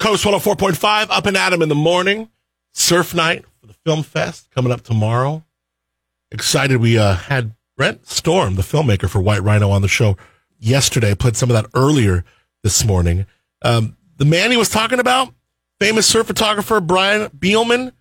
Coast 104.5, up and at 'em in the morning. Surf night for the Film Fest coming up tomorrow. Excited we uh, had Brent Storm, the filmmaker for White Rhino, on the show yesterday. Played some of that earlier this morning. Um, the man he was talking about, famous surf photographer Brian Bielmann,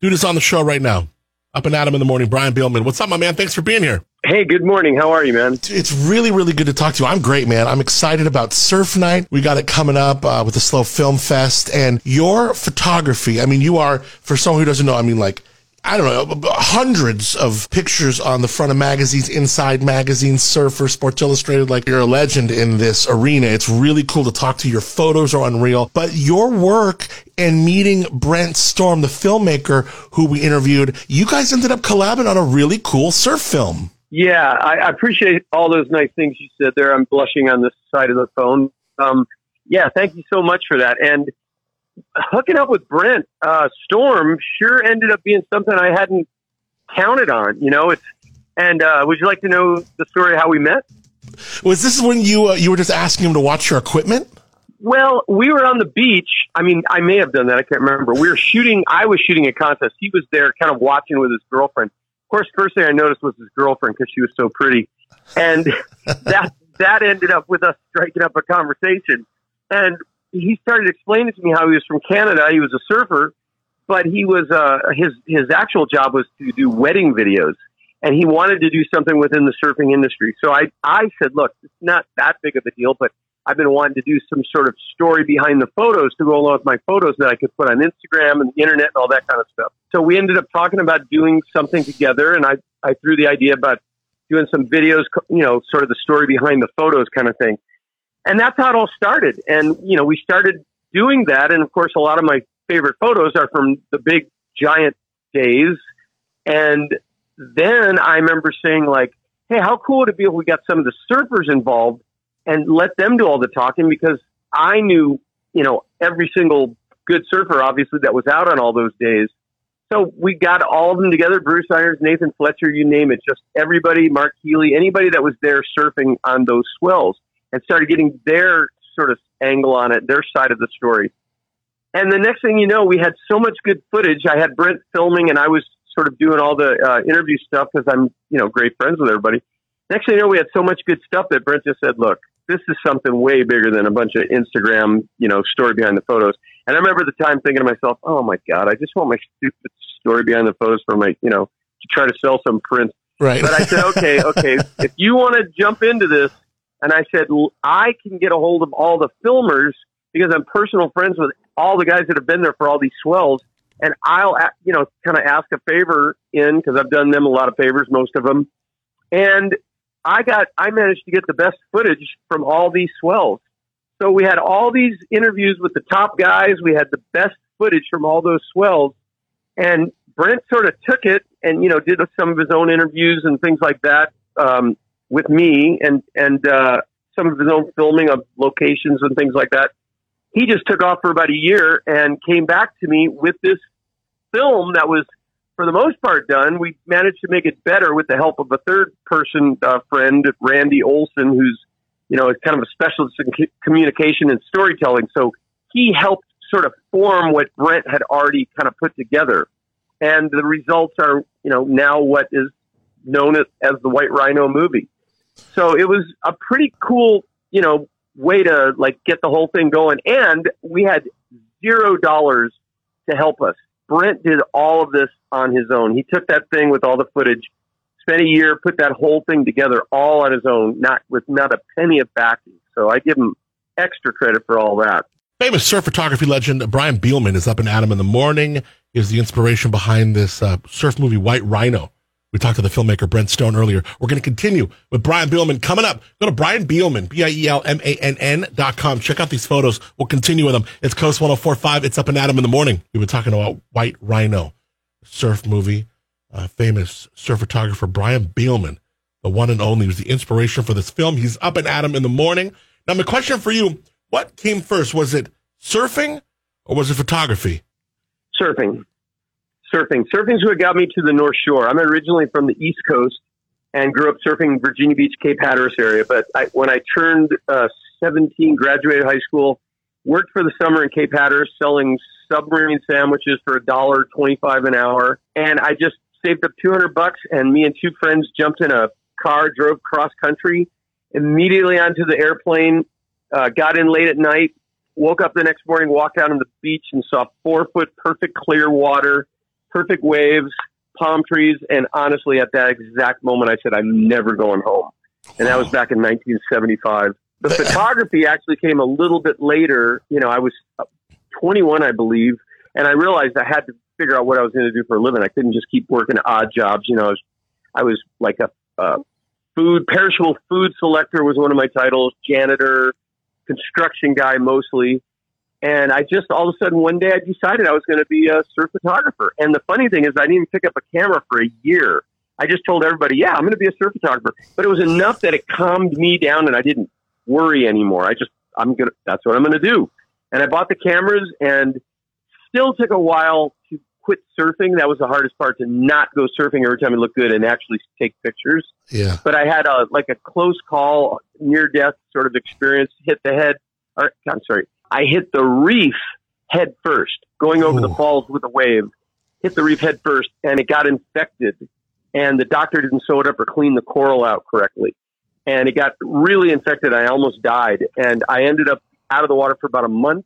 dude is on the show right now. Up and at 'em in the morning, Brian Bielmann. What's up, my man? Thanks for being here. Hey, good morning. How are you, man? It's really, really good to talk to you. I'm great, man. I'm excited about Surf Night. We got it coming up uh, with the SLO Film Fest and your photography. I mean, you are, for someone who doesn't know, I mean, like, I don't know, hundreds of pictures on the front of magazines, inside magazines, Surfer, Sports Illustrated. Like you're a legend in this arena. It's really cool to talk to you. Your photos are unreal. But your work and meeting Brent Storm, the filmmaker who we interviewed, you guys ended up collabing on a really cool surf film. Yeah, I, I appreciate all those nice things you said there. I'm blushing on this side of the phone. Um, yeah, thank you so much for that. And hooking up with Brent uh, Storm sure ended up being something I hadn't counted on. You know, it's and uh, would you like to know the story how we met? Was this when you uh, you were just asking him to watch your equipment? Well, we were on the beach. I mean, I may have done that. I can't remember. We were shooting. I was shooting a contest. He was there, kind of watching with his girlfriend. Of course, first thing I noticed was his girlfriend because she was so pretty, and that that ended up with us striking up a conversation. And he started explaining to me how he was from Canada. He was a surfer, but he was uh, his his actual job was to do wedding videos, and he wanted to do something within the surfing industry. So I I said, look, it's not that big of a deal, but I've been wanting to do some sort of story behind the photos to go along with my photos that I could put on Instagram and the internet and all that kind of stuff. So we ended up talking about doing something together, and I I threw the idea about doing some videos, you know, sort of the story behind the photos kind of thing and that's how it all started. And you know, we started doing that, and of course, a lot of my favorite photos are from the big giant days. And then I remember saying like, "Hey, how cool would it be if we got some of the surfers involved and let them do all the talking?" Because I knew, you know, every single good surfer, obviously, that was out on all those days. So we got all of them together, Bruce Irons, Nathan Fletcher, you name it, just everybody, Mark Healey, anybody that was there surfing on those swells and started getting their sort of angle on it, their side of the story. And the next thing you know, we had so much good footage. I had Brent filming, and I was sort of doing all the uh, interview stuff because I'm, you know, great friends with everybody. Next thing you know, we had so much good stuff that Brent just said, "Look, this is something way bigger than a bunch of Instagram, you know, story behind the photos." And I remember the time thinking to myself, "Oh my god, I just want my stupid story behind the photos for my, you know, to try to sell some prints." Right. But I said, "Okay, okay, if you want to jump into this, and I said, I can get a hold of all the filmers because I'm personal friends with all the guys that have been there for all these swells. And I'll, you know, kind of ask a favor in because I've done them a lot of favors, most of them. And I got, I managed to get the best footage from all these swells. So we had all these interviews with the top guys. We had the best footage from all those swells. And Brent sort of took it and, you know, did some of his own interviews and things like that. Um, with me and and uh, some of his own filming of locations and things like that. He just took off for about a year and came back to me with this film that was, for the most part, done. We managed to make it better with the help of a third person uh, friend, Randy Olson, who's you know is kind of a specialist in communication and storytelling. So he helped sort of form what Brent had already kind of put together, and the results are you know now what is known as, as the White Rhino movie. So it was a pretty cool, you know, way to like get the whole thing going. And we had zero dollars to help us. Brent did all of this on his own. He took that thing with all the footage, spent a year, put that whole thing together all on his own, not with not a penny of backing. So I give him extra credit for all that. Famous surf photography legend Brian Bielmann is up at him in the morning. Is the inspiration behind this uh, surf movie White Rhino. We talked to the filmmaker Brent Storm earlier. We're going to continue with Brian Bielmann coming up. Go to Brian Bielmann, B-I-E-L-M-A-N-N dot com. Check out these photos. We'll continue with them. It's Coast 1045. It's up and at 'em in the morning. We've been talking about White Rhino, surf movie. Uh, famous surf photographer Brian Bielmann, the one and only, was the inspiration for this film. He's up and at 'em in the morning. Now, my question for you, what came first? Was it surfing or was it photography? Surfing surfing. Surfing's what got me to the North Shore. I'm originally from the East Coast and grew up surfing Virginia Beach, Cape Hatteras area. But I, when I turned uh, 17, graduated high school, worked for the summer in Cape Hatteras selling submarine sandwiches for a dollar twenty-five an hour, and I just saved up two hundred bucks, and me and two friends jumped in a car, drove cross country, immediately onto the airplane, uh, got in late at night, woke up the next morning, walked out on the beach, and saw four foot perfect clear water, perfect waves, palm trees, and honestly, at that exact moment, I said, "I'm never going home," and that was back in 1975. The uh, photography actually came a little bit later. You know, I was uh, 21, I believe, and I realized I had to figure out what I was going to do for a living. I couldn't just keep working odd jobs. You know, I was, I was like a, a food perishable food selector was one of my titles, janitor, construction guy mostly. And I just all of a sudden one day I decided I was going to be a surf photographer. And the funny thing is I didn't even pick up a camera for a year. I just told everybody, yeah, I'm going to be a surf photographer. But it was enough that it calmed me down and I didn't worry anymore. I just, I'm going to, that's what I'm going to do. And I bought the cameras and still took a while to quit surfing. That was the hardest part to not go surfing every time it looked good and actually take pictures. Yeah. But I had a, like a close call, near death sort of experience, hit the head, or I'm sorry, I hit the reef head first, going over Ooh. the falls with a wave, hit the reef head first, and it got infected. And the doctor didn't sew it up or clean the coral out correctly. And it got really infected. I almost died. And I ended up out of the water for about a month.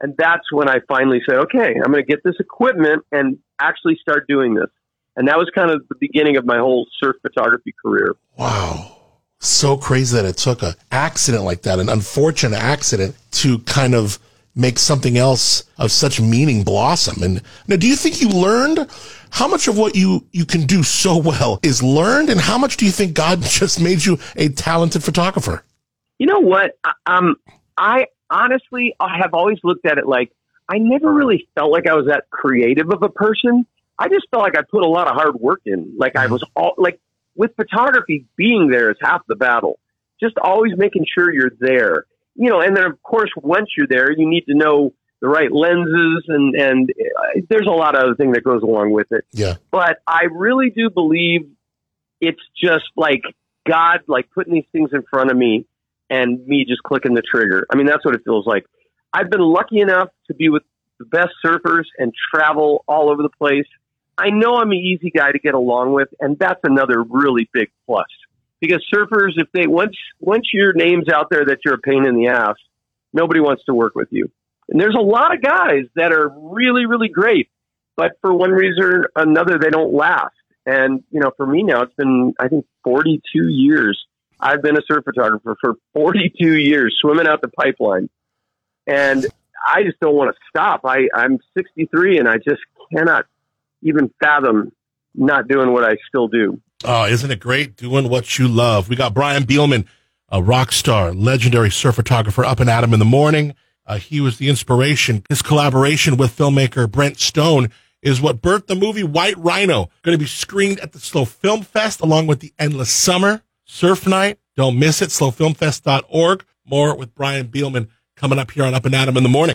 And that's when I finally said, okay, I'm going to get this equipment and actually start doing this. And that was kind of the beginning of my whole surf photography career. Wow. So crazy that it took a accident like that, an unfortunate accident to kind of make something else of such meaning blossom. And now, do you think you learned how much of what you, you can do so well is learned? And how much do you think God just made you a talented photographer? You know what? Um, I honestly I have always looked at it like I never really felt like I was that creative of a person. I just felt like I put a lot of hard work in. Like I was all like with photography, being there is half the battle. Just always making sure you're there. You know, and then of course once you're there, you need to know the right lenses and and uh, there's a lot of other thing that goes along with it. Yeah. But I really do believe it's just like God like putting these things in front of me and me just clicking the trigger. I mean, that's what it feels like. I've been lucky enough to be with the best surfers and travel all over the place. I know I'm an easy guy to get along with, and that's another really big plus. Because surfers, if they once once your name's out there that you're a pain in the ass, nobody wants to work with you. And there's a lot of guys that are really, really great, but for one reason or another, they don't last. And you know, for me now, it's been I think 42 years I've been a surf photographer for 42 years, swimming out the pipeline. And I just don't want to stop. I, I'm 63 and I just cannot even fathom not doing what I still do. Oh, isn't it great doing what you love? We got Brian Bielmann, a rock star, legendary surf photographer, up and at him in the morning. Uh, he was the inspiration. His collaboration with filmmaker Brent Storm is what birthed the movie White Rhino, going to be screened at the SLO Film Fest along with the Endless Summer. Surf Night. Don't miss it. Slowfilmfest.org. More with Brian Bielmann coming up here on Up and Adam in the morning.